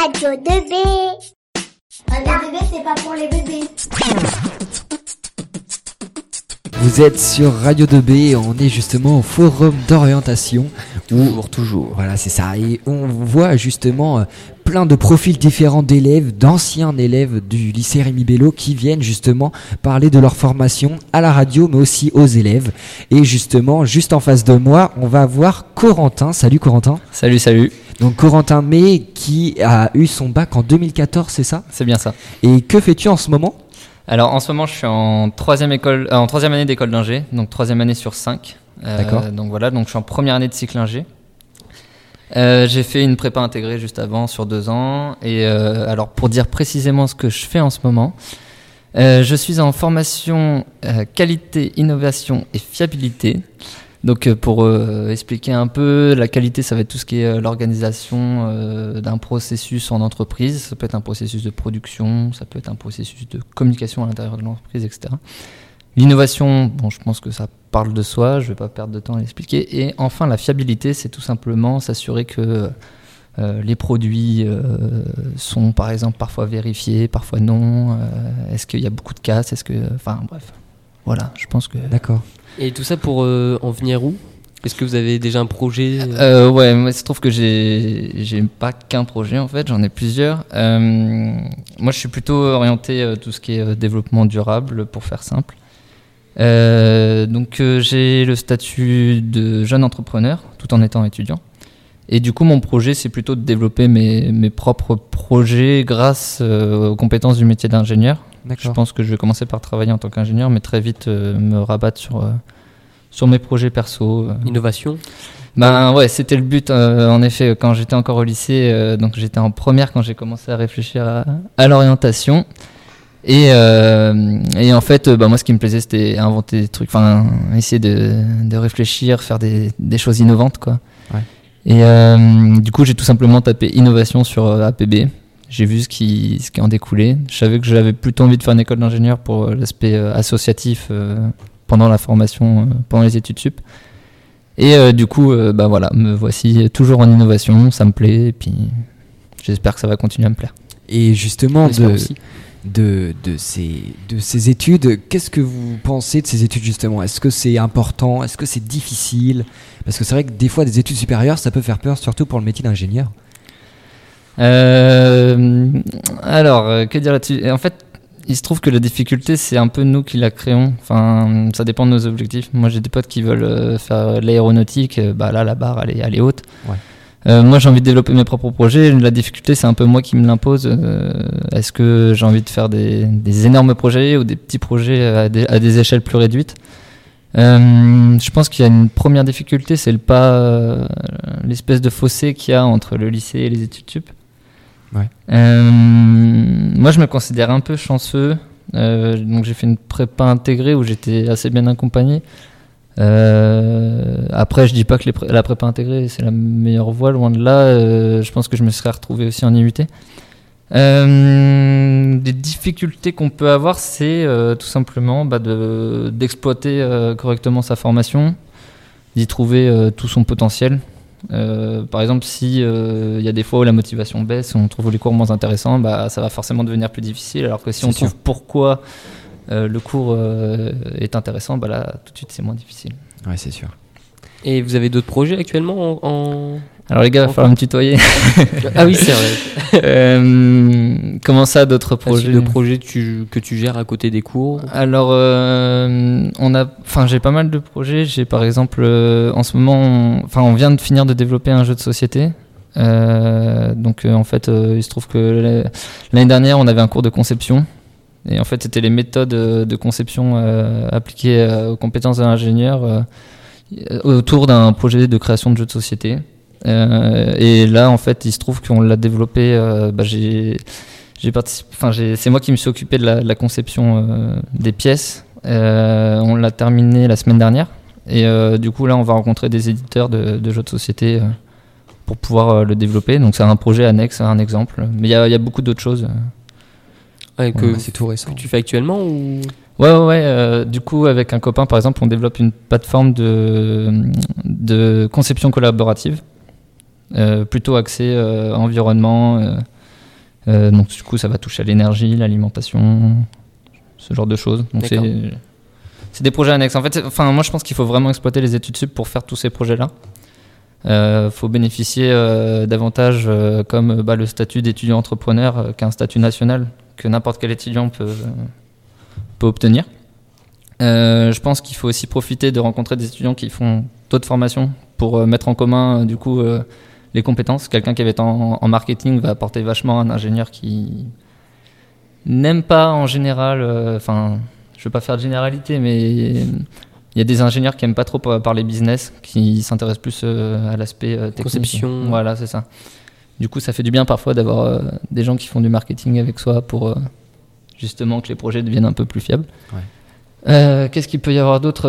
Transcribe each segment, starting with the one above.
Radio 2B. Radio 2B, c'est pas pour les bébés. Vous êtes sur Radio 2B et on est justement au forum d'orientation. Toujours, toujours. Voilà, c'est ça. Et on voit justement euh, plein de profils différents d'élèves, d'anciens élèves du lycée Rémi Bello qui viennent justement parler de leur formation à la radio mais aussi aux élèves. Et justement, juste en face de moi, on va voir Corentin. Salut Corentin. Salut, salut. Donc Corentin May qui a eu son bac en 2014, c'est ça? C'est bien ça. Et que fais-tu en ce moment? Alors en ce moment, je suis en troisième école, euh, en troisième année d'école d'ingé, donc troisième année sur cinq. Euh, D'accord. Donc voilà, donc je suis en première année de cycle ingé. Euh, j'ai fait une prépa intégrée juste avant sur deux ans. Et alors pour dire précisément ce que je fais en ce moment, je suis en formation qualité, innovation et fiabilité. Donc euh, pour euh, expliquer un peu, la qualité, ça va être tout ce qui est euh, l'organisation d'un processus en entreprise. Ça peut être un processus de production, ça peut être un processus de communication à l'intérieur de l'entreprise, etc. L'innovation, bon, je pense que ça parle de soi, je vais pas perdre de temps à l'expliquer. Et enfin, la fiabilité, c'est tout simplement s'assurer que les produits sont, par exemple, parfois vérifiés, parfois non. Est-ce qu'il y a beaucoup de casse Est-ce que, enfin, bref. Voilà, je pense que. D'accord. Et tout ça pour euh, en venir où? Est-ce que vous avez déjà un projet euh, Euh, ouais, moi, il se trouve que j'ai j'ai pas qu'un projet en fait, j'en ai plusieurs. Euh, moi, je suis plutôt orienté euh, tout ce qui est euh, développement durable, pour faire simple. Euh, donc, euh, j'ai le statut de jeune entrepreneur, tout en étant étudiant. Et du coup, mon projet, c'est plutôt de développer mes, mes propres projets grâce euh, aux compétences du métier d'ingénieur. Je pense que je vais commencer par travailler en tant qu'ingénieur, mais très vite euh, me rabattre sur, euh, sur mes projets perso. euh. Innovation? Ben ouais, c'était le but euh, en effet quand j'étais encore au lycée. euh, donc j'étais en première quand j'ai commencé à réfléchir à, à l'orientation. Et, euh, et en fait, euh, bah, moi ce qui me plaisait c'était inventer des trucs, enfin essayer de, de réfléchir, faire des, des choses innovantes quoi. Ouais. Et euh, du coup j'ai tout simplement tapé innovation sur euh, APB. J'ai vu ce qui, ce qui en découlait. Je savais que j'avais plutôt envie de faire une école d'ingénieur pour euh, l'aspect euh, associatif euh, pendant la formation, pendant les études sup. Et du coup, bah voilà, me voici toujours en innovation, ça me plaît, et puis j'espère que ça va continuer à me plaire. Et justement, de, de, de, ces, de ces études, qu'est-ce que vous pensez de ces études justement? Est-ce que c'est important? Est-ce que c'est difficile? Parce que c'est vrai que des fois, des études supérieures, ça peut faire peur, surtout pour le métier d'ingénieur. Euh, alors, euh, que dire là-dessus En fait, il se trouve que la difficulté, c'est un peu nous qui la créons. Enfin, ça dépend de nos objectifs. Moi, j'ai des potes qui veulent euh, faire l'aéronautique. Bah là, la barre, elle est, elle est haute. Ouais. Euh, moi, j'ai envie de développer mes propres projets. La difficulté, c'est un peu moi qui me l'impose. Euh, Est-ce que j'ai envie de faire des, des énormes projets ou des petits projets à des, à des échelles plus réduites? Euh, Je pense qu'il y a une première difficulté, c'est le pas, l'espèce de fossé qu'il y a entre le lycée et les études sup. Euh, moi, je me considère un peu chanceux. Euh, donc, j'ai fait une prépa intégrée où j'étais assez bien accompagné. Euh, après, je dis pas que la prépa intégrée c'est la meilleure voie, loin de là. Je pense que je me serais retrouvé aussi en IUT. Des difficultés qu'on peut avoir, c'est tout simplement bah, de- d'exploiter correctement sa formation, d'y trouver tout son potentiel. Euh, par exemple, si euh, il y a des fois où la motivation baisse, on trouve les cours moins intéressants, bah, ça va forcément devenir plus difficile. Alors que si on sûr. trouve pourquoi euh, le cours euh, est intéressant, bah là, tout de suite, c'est moins difficile. Ouais, c'est sûr. Et vous avez d'autres projets actuellement en... Alors les gars, il va falloir me tutoyer. Ah oui, c'est vrai. Euh, comment ça, d'autres Projets projets de projets tu- que tu gères à côté des cours Alors, euh, on a, enfin, j'ai pas mal de projets. J'ai par exemple, euh, en ce moment, on- enfin, on, vient de finir de développer un jeu de société. Donc, en fait, il se trouve que la- l'année dernière, on avait un cours de conception. Et en fait, c'était les méthodes de conception appliquées aux compétences de l'ingénieur autour d'un projet de création de jeu de société. Euh, et là, en fait, il se trouve qu'on l'a développé. euh, bah, j'ai enfin, c'est moi qui me suis occupé de la, conception euh, des pièces. Euh, on l'a terminé la semaine dernière. Et euh, du coup, là, on va rencontrer des éditeurs de, jeux de société euh, pour pouvoir euh, le développer. Donc, c'est un projet annexe, un exemple. Mais il y a beaucoup d'autres choses. Ouais, que, Ouais, c'est tout récent. que tu fais actuellement ou? Ouais, ouais, ouais. euh, du coup, avec un copain, par exemple, on développe une plateforme de, de conception collaborative, euh, plutôt axée euh, environnement, donc du coup, ça va toucher à l'énergie, l'alimentation, ce genre de choses. Donc c'est des projets annexes. En fait, enfin moi je pense qu'il faut vraiment exploiter les études sup pour faire tous ces projets-là. Il faut bénéficier davantage comme bah, le statut d'étudiant entrepreneur qu'un statut national que n'importe quel étudiant peut, peut obtenir. Euh, je pense qu'il faut aussi profiter de rencontrer des étudiants qui font d'autres formations pour euh, mettre en commun euh, du coup les compétences. Quelqu'un qui va être en, en marketing va apporter vachement un ingénieur qui n'aime pas en général, enfin je veux pas faire de généralité, mais il y a des ingénieurs qui aiment pas trop par- parler business, qui s'intéressent plus à l'aspect technique. Conception. Voilà, c'est ça. Du coup, ça fait du bien parfois d'avoir euh, des gens qui font du marketing avec soi pour euh, justement que les projets deviennent un peu plus fiables. Ouais. Euh, Qu'est-ce qu'il peut y avoir d'autre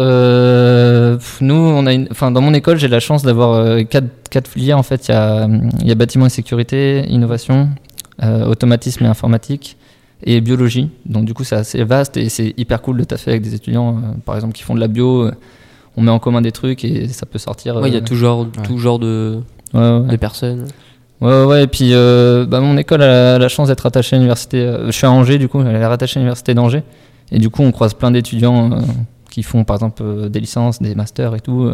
Nous, on a, une... enfin, dans mon école, j'ai la chance d'avoir quatre, quatre filières. En fait, il y a, il y a bâtiment et sécurité, innovation, automatisme et informatique et biologie. Donc du coup, c'est assez vaste et c'est hyper cool de taffer avec des étudiants, euh, par exemple, qui font de la bio. euh, On met en commun des trucs et ça peut sortir. Il y a tout genre, tout genre de, ouais. de personnes. Ouais, ouais, et puis euh, bah, mon école a la, chance d'être attachée à l'université. euh, je suis à Angers, du coup, elle est rattachée à l'université d'Angers. Et du coup, on croise plein d'étudiants euh, qui font, par exemple, des licences, des masters et tout.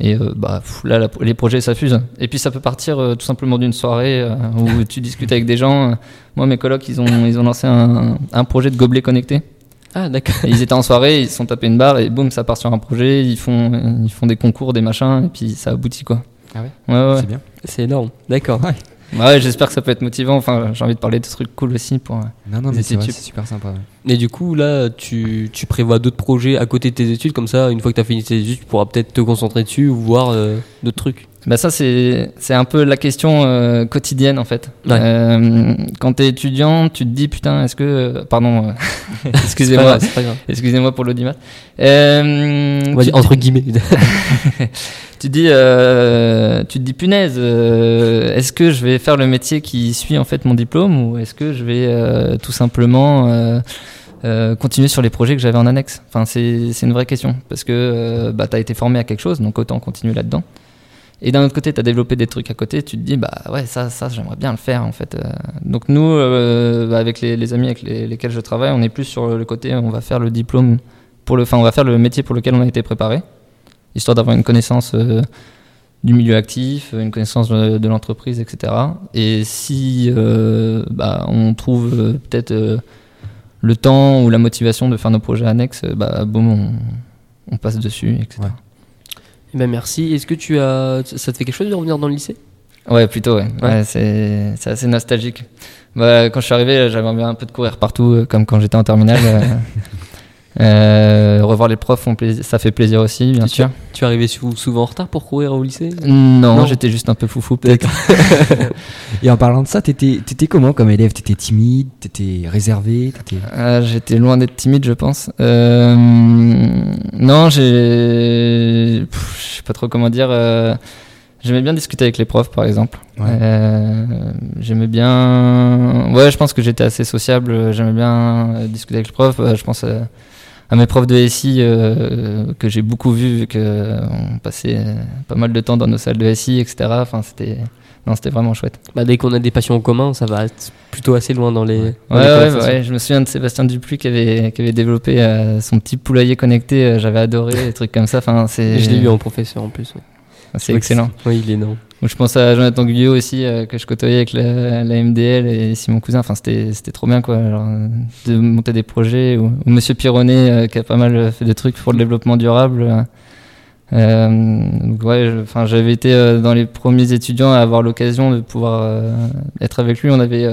et bah, pff, là, la- les projets s'affusent. Et puis, ça peut partir tout simplement d'une soirée où tu discutes avec des gens. Moi, mes colocs, ils ont, ils ont lancé un, un projet de gobelet connecté. Ah, d'accord. Ils étaient en soirée, ils se sont tapés une barre et boum, ça part sur un projet. Ils font, ils font des concours, des machins, et puis ça aboutit, quoi. Ah ouais Ouais, ouais. C'est bien. C'est énorme. D'accord. Ouais, j'espère que ça peut être motivant. Enfin, j'ai envie de parler de trucs cool aussi pour. euh, Non, non, mais c'est vrai, études. c'est super sympa. Et du coup, là, tu, tu prévois d'autres projets à côté de tes études, comme ça, une fois que tu as fini tes études, tu pourras peut-être te concentrer dessus ou voir euh, d'autres trucs. Bah ça c'est un peu la question euh, quotidienne en fait. Ouais. Euh, quand t'es étudiant, tu te dis putain est-ce que euh, pardon euh, excusez-moi excusez-moi pour l'audimat. Euh, On va tu, dire entre guillemets. tu te dis euh, tu te dis punaise euh, est-ce que je vais faire le métier qui suit en fait mon diplôme ou est-ce que je vais euh, tout simplement continuer sur les projets que j'avais en annexe? Enfin, c'est une vraie question parce que bah, tu as été formé à quelque chose, donc autant continuer là-dedans. Et d'un autre côté, tu as développé des trucs à côté, tu te dis, bah ouais, ça, ça j'aimerais bien le faire en fait. Euh, Donc nous, euh, bah, avec les, amis avec les- lesquels je travaille, on est plus sur le côté, on va faire le diplôme, pour le, enfin, on va faire le métier pour lequel on a été préparé, histoire d'avoir une connaissance euh, du milieu actif, une connaissance de, l'entreprise, etc. Et si bah, on trouve peut-être le temps ou la motivation de faire nos projets annexes, bah, boum, on, passe dessus, etc. Eh ben merci. Est-ce que tu as, ça te fait quelque chose de revenir dans le lycée? Ouais, plutôt, ouais. Ouais. Ouais, c'est, c'est assez nostalgique. Bah, quand je suis arrivé, j'avais envie un peu de courir partout, euh, comme quand j'étais en terminale. euh. Euh, revoir les profs, font plaisir, ça fait plaisir aussi, bien Tu- sûr. Tu sou- souvent en retard pour courir au lycée? Non, Non. j'étais juste un peu foufou, peut-être. Et en parlant de ça, t'étais t'étais comment comme élève? T'étais timide? T'étais réservé? Ah, j'étais loin d'être timide, je pense. Euh, non, j'ai. Je sais pas trop comment dire. euh, J'aimais bien discuter avec les profs, par exemple. Ouais. Euh, J'aimais bien. Ouais, je pense que j'étais assez sociable. J'aimais bien euh, discuter avec les profs. Euh, Je pense à mes profs de SI euh, que j'ai beaucoup vus, vu qu'on passait euh, pas mal de temps dans nos salles de SI, etc. Enfin, c'était. Non, c'était vraiment chouette. bah, Dès qu'on a des passions en commun, ça va être plutôt assez loin dans les. Ouais. dans Ouais, les ouais, je me souviens de Sébastien Dupluy qui avait, qui avait développé euh, son petit poulailler connecté. euh, J'avais adoré des trucs comme ça. Enfin, c'est. Je l'ai eu en professeur en plus. ouais. C'est excellent. Oui, il est énorme. Je pense à Jonathan Guyot aussi, euh, que je côtoyais avec la, la MDL et Simon Cousin. Enfin, c'était trop bien, quoi. genre, euh, de monter des projets. Ou, ou Monsieur Pironnet, euh, qui a pas mal fait de trucs pour le développement durable. euh. Donc ouais, enfin, j'avais été dans les premiers étudiants à avoir l'occasion de pouvoir être avec lui. On avait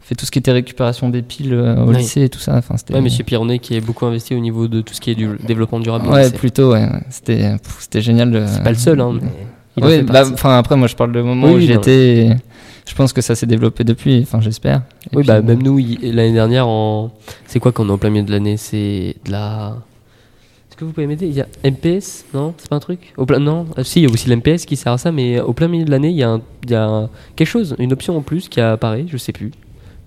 fait tout ce qui était récupération des piles au Oui. lycée et tout ça. Enfin, c'était Ouais, Monsieur Pironnet qui est beaucoup investi au niveau de tout ce qui est du développement durable. Ouais, plutôt, ouais. C'était c'était génial. De... C'est pas le seul, hein. mais Oui, bah, après, moi je parle de moment Oui, où j'y non. étais. et Je pense que ça s'est développé depuis, enfin j'espère. Oui, puis, bah, même nous, l'année dernière, en... c'est quoi qu'on est en plein milieu de l'année? C'est de la. Est-ce que vous pouvez m'aider? Il y a MPS Non? C'est pas un truc? Au plein... Non? Ah, Si, il y a aussi l'MPS qui sert à ça, mais au plein milieu de l'année, il y a, un... il y a quelque chose, une option en plus qui apparaît, je sais plus.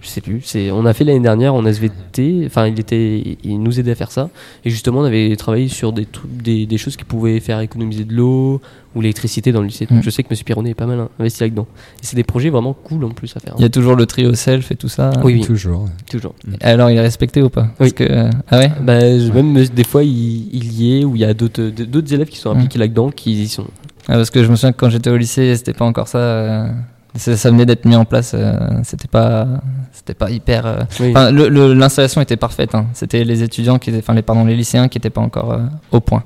Je sais plus. C'est, on a fait l'année dernière en SVT. Enfin, il était, il nous aidait à faire ça. Et justement, on avait travaillé sur des trucs, des, des choses qui pouvaient faire économiser de l'eau ou l'électricité dans le lycée. Mm. Je sais que Monsieur Pironnet est pas mal hein, investi là-dedans. Et c'est des projets vraiment cool en plus à faire. Il y a toujours le trio self et tout ça. Oui, oui, Toujours. toujours. Alors, il est respecté ou pas? Parce Oui. que, euh, Ah ouais? Bah, je- même euh, des fois, il, il y est où il y a d'autres, d'autres élèves qui sont impliqués là-dedans, qui y sont. Ah, Parce que je me souviens que quand j'étais au lycée, c'était pas encore ça. euh, ça, ça venait d'être mis en place. euh, c'était pas, c'était pas hyper. euh, Oui. L'installation était parfaite. hein. C'était les étudiants qui, étaient- enfin les pardon, les lycéens qui étaient pas encore euh, au point.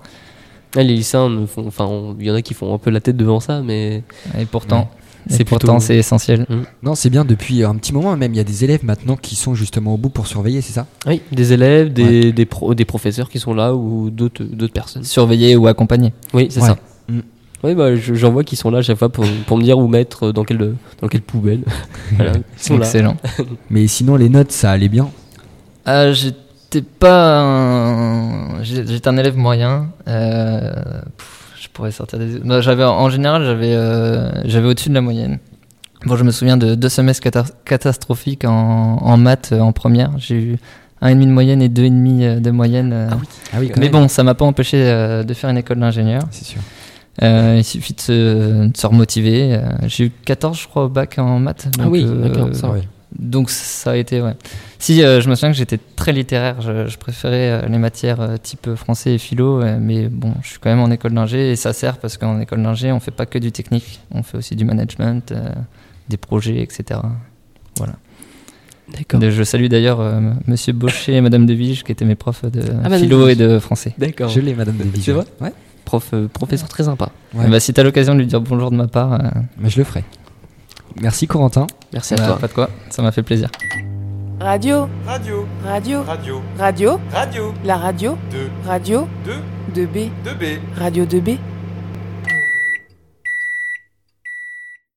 Ah, les lycéens, enfin, on- il y en a qui font un peu la tête devant ça, mais Et pourtant, C'est c'est pourtant plutôt- c'est essentiel. Non, c'est bien depuis un petit moment même. Il y a des élèves maintenant qui sont justement au bout pour surveiller, c'est ça? Oui, des élèves, des, des, pro- des professeurs qui sont là ou d'autres, d'autres personnes. Surveiller ou accompagner. Oui, c'est Ouais. ça. Mm. Oui, bah, je- j'en vois qui sont là à chaque fois pour, pour me dire où mettre, euh, dans quelle, dans quelle poubelle. voilà, ils sont. Excellent. Mais sinon, les notes, ça allait bien? Ah, j'étais pas un... J'étais un élève moyen. euh, pff, je pourrais sortir des... bah, j'avais, en général, j'avais, euh, j'avais au-dessus de la moyenne. Bon, je me souviens de deux semestres cata- catastrophiques en, en maths euh, en première. J'ai eu un et demi de moyenne et deux et demi euh, de moyenne. euh. Ah oui, quand Mais même. bon, ça m'a pas empêché euh, de faire une école d'ingénieur. C'est sûr. Euh, il suffit de se, de se remotiver. Euh, J'ai eu 14, je crois, au bac en maths. Ah oui, euh, d'accord, ça ouais. donc ça a été ouais. Si euh, je me souviens que j'étais très littéraire, je, je préférais les matières type français et philo, mais bon, je suis quand même en école d'ingé et ça sert parce qu'en école d'ingé, on fait pas que du technique, on fait aussi du management, euh, des projets, etc. D'accord. De- je salue d'ailleurs euh, Monsieur Baucher et Madame Devige qui étaient mes profs de Ah, philo et Devige. de français. D'accord. Je l'ai, Madame David. C'est vrai? Ouais. Prof, euh, professeur très sympa. Ouais. Ben, si tu as l'occasion de lui dire bonjour de ma part, euh, Mais je le ferai. Merci Corentin. Merci à bah, toi. pas de quoi, ça m'a fait plaisir. Radio, Radio, radio, radio, radio, radio, la radio, 2, radio, 2, 2B, 2B. radio 2B.